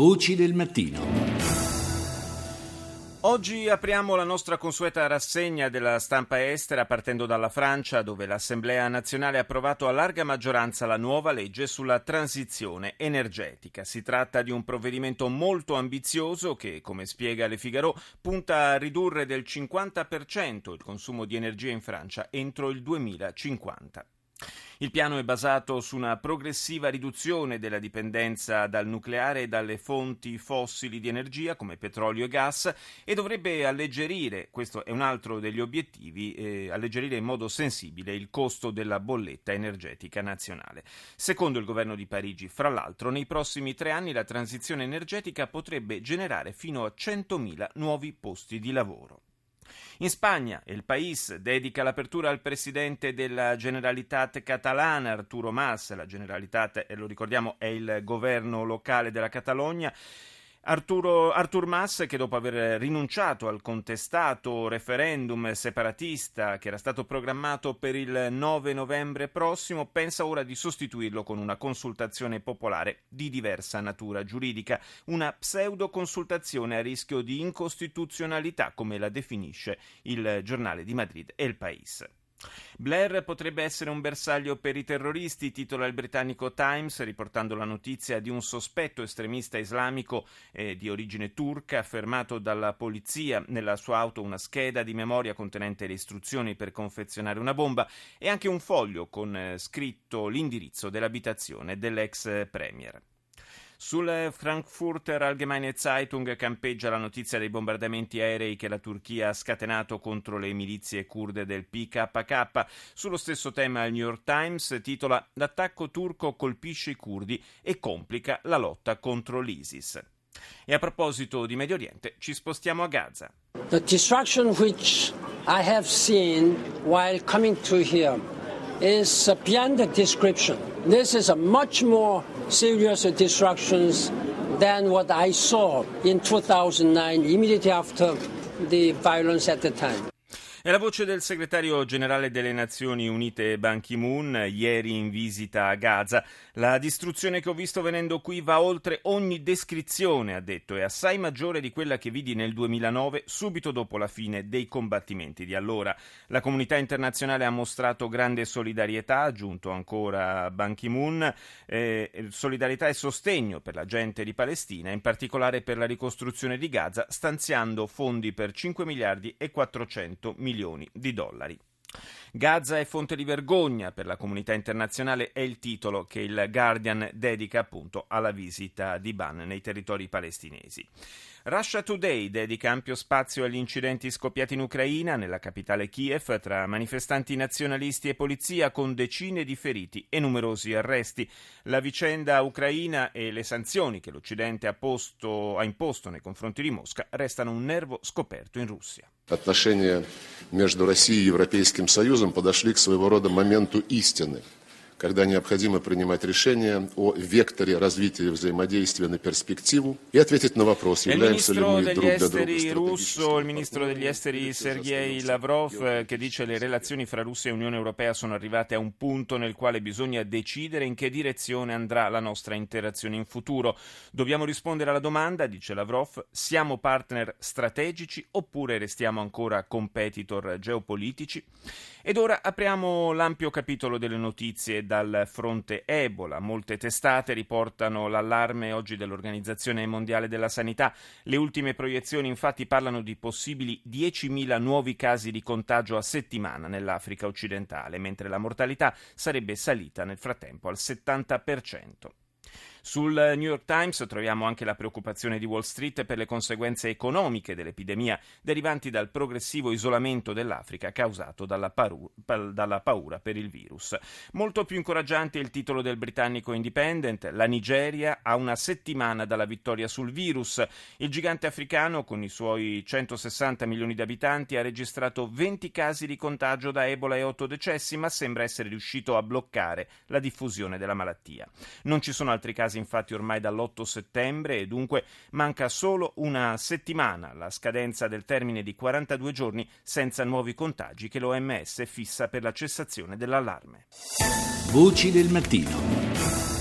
Voci del mattino. Oggi apriamo la nostra consueta rassegna della stampa estera partendo dalla Francia dove l'Assemblea nazionale ha approvato a larga maggioranza la nuova legge sulla transizione energetica. Si tratta di un provvedimento molto ambizioso che, come spiega Le Figaro, punta a ridurre del 50% il consumo di energia in Francia entro il 2050. Il piano è basato su una progressiva riduzione della dipendenza dal nucleare e dalle fonti fossili di energia come petrolio e gas e dovrebbe alleggerire, questo è un altro degli obiettivi, eh, alleggerire in modo sensibile il costo della bolletta energetica nazionale. Secondo il governo di Parigi, fra l'altro, nei prossimi tre anni la transizione energetica potrebbe generare fino a 100.000 nuovi posti di lavoro. In Spagna, El País dedica l'apertura al presidente della Generalitat catalana, Arturo Mas. La Generalitat, lo ricordiamo, è il governo locale della Catalogna. Arturo, Artur Mas, che dopo aver rinunciato al contestato referendum separatista che era stato programmato per il 9 novembre prossimo, pensa ora di sostituirlo con una consultazione popolare di diversa natura giuridica, una pseudo consultazione a rischio di incostituzionalità, come la definisce il giornale di Madrid El País. Blair potrebbe essere un bersaglio per i terroristi, titola il britannico Times, riportando la notizia di un sospetto estremista islamico eh, di origine turca, fermato dalla polizia nella sua auto una scheda di memoria contenente le istruzioni per confezionare una bomba e anche un foglio con eh, scritto l'indirizzo dell'abitazione dell'ex premier. Sul Frankfurter Allgemeine Zeitung campeggia la notizia dei bombardamenti aerei che la Turchia ha scatenato contro le milizie kurde del PKK. Sullo stesso tema il New York Times titola L'attacco turco colpisce i curdi e complica la lotta contro l'ISIS. E a proposito di Medio Oriente, ci spostiamo a Gaza. The destruction which I have seen while here is beyond description. This is a much more serious destructions than what I saw in 2009, immediately after the violence at the time. È la voce del segretario generale delle Nazioni Unite Ban Ki-moon, ieri in visita a Gaza. La distruzione che ho visto venendo qui va oltre ogni descrizione, ha detto, è assai maggiore di quella che vidi nel 2009, subito dopo la fine dei combattimenti di allora. La comunità internazionale ha mostrato grande solidarietà, ha aggiunto ancora Ban Ki-moon, eh, solidarietà e sostegno per la gente di Palestina, in particolare per la ricostruzione di Gaza, stanziando fondi per 5 miliardi e 400 milioni milioni di dollari. Gaza è fonte di vergogna per la comunità internazionale è il titolo che il Guardian dedica appunto alla visita di Ban nei territori palestinesi. Russia Today dedica ampio spazio agli incidenti scoppiati in Ucraina, nella capitale Kiev, tra manifestanti nazionalisti e polizia, con decine di feriti e numerosi arresti. La vicenda ucraina e le sanzioni che l'Occidente ha, posto, ha imposto nei confronti di Mosca restano un nervo scoperto in Russia. Отношения между Россией и Европейским Союзом подошли к своего рода моменту истины – когда необходимо принимать решения о векторе развития взаимодействия на перспективу и ответить на вопрос, являемся ли мы друг для друга russo, il ministro degli esteri Sergei Lavrov che dice che le relazioni fra Russia e Unione Europea sono arrivate a un punto nel quale bisogna decidere in che direzione andrà la nostra interazione in futuro. Dobbiamo rispondere alla domanda, dice Lavrov, siamo partner strategici oppure restiamo ancora competitor geopolitici? Ed ora apriamo l'ampio capitolo delle notizie dal fronte Ebola. Molte testate riportano l'allarme oggi dell'Organizzazione Mondiale della Sanità. Le ultime proiezioni infatti parlano di possibili 10.000 nuovi casi di contagio a settimana nell'Africa occidentale, mentre la mortalità sarebbe salita nel frattempo al 70%. Sul New York Times troviamo anche la preoccupazione di Wall Street per le conseguenze economiche dell'epidemia derivanti dal progressivo isolamento dell'Africa causato dalla, paru- dalla paura per il virus. Molto più incoraggiante è il titolo del britannico Independent, la Nigeria ha una settimana dalla vittoria sul virus. Il gigante africano, con i suoi 160 milioni di abitanti, ha registrato 20 casi di contagio da Ebola e 8 decessi, ma sembra essere riuscito a bloccare la diffusione della malattia. Non ci sono altri casi casi infatti ormai dall'8 settembre e dunque manca solo una settimana alla scadenza del termine di 42 giorni senza nuovi contagi che l'OMS fissa per la cessazione dell'allarme. Voci del mattino.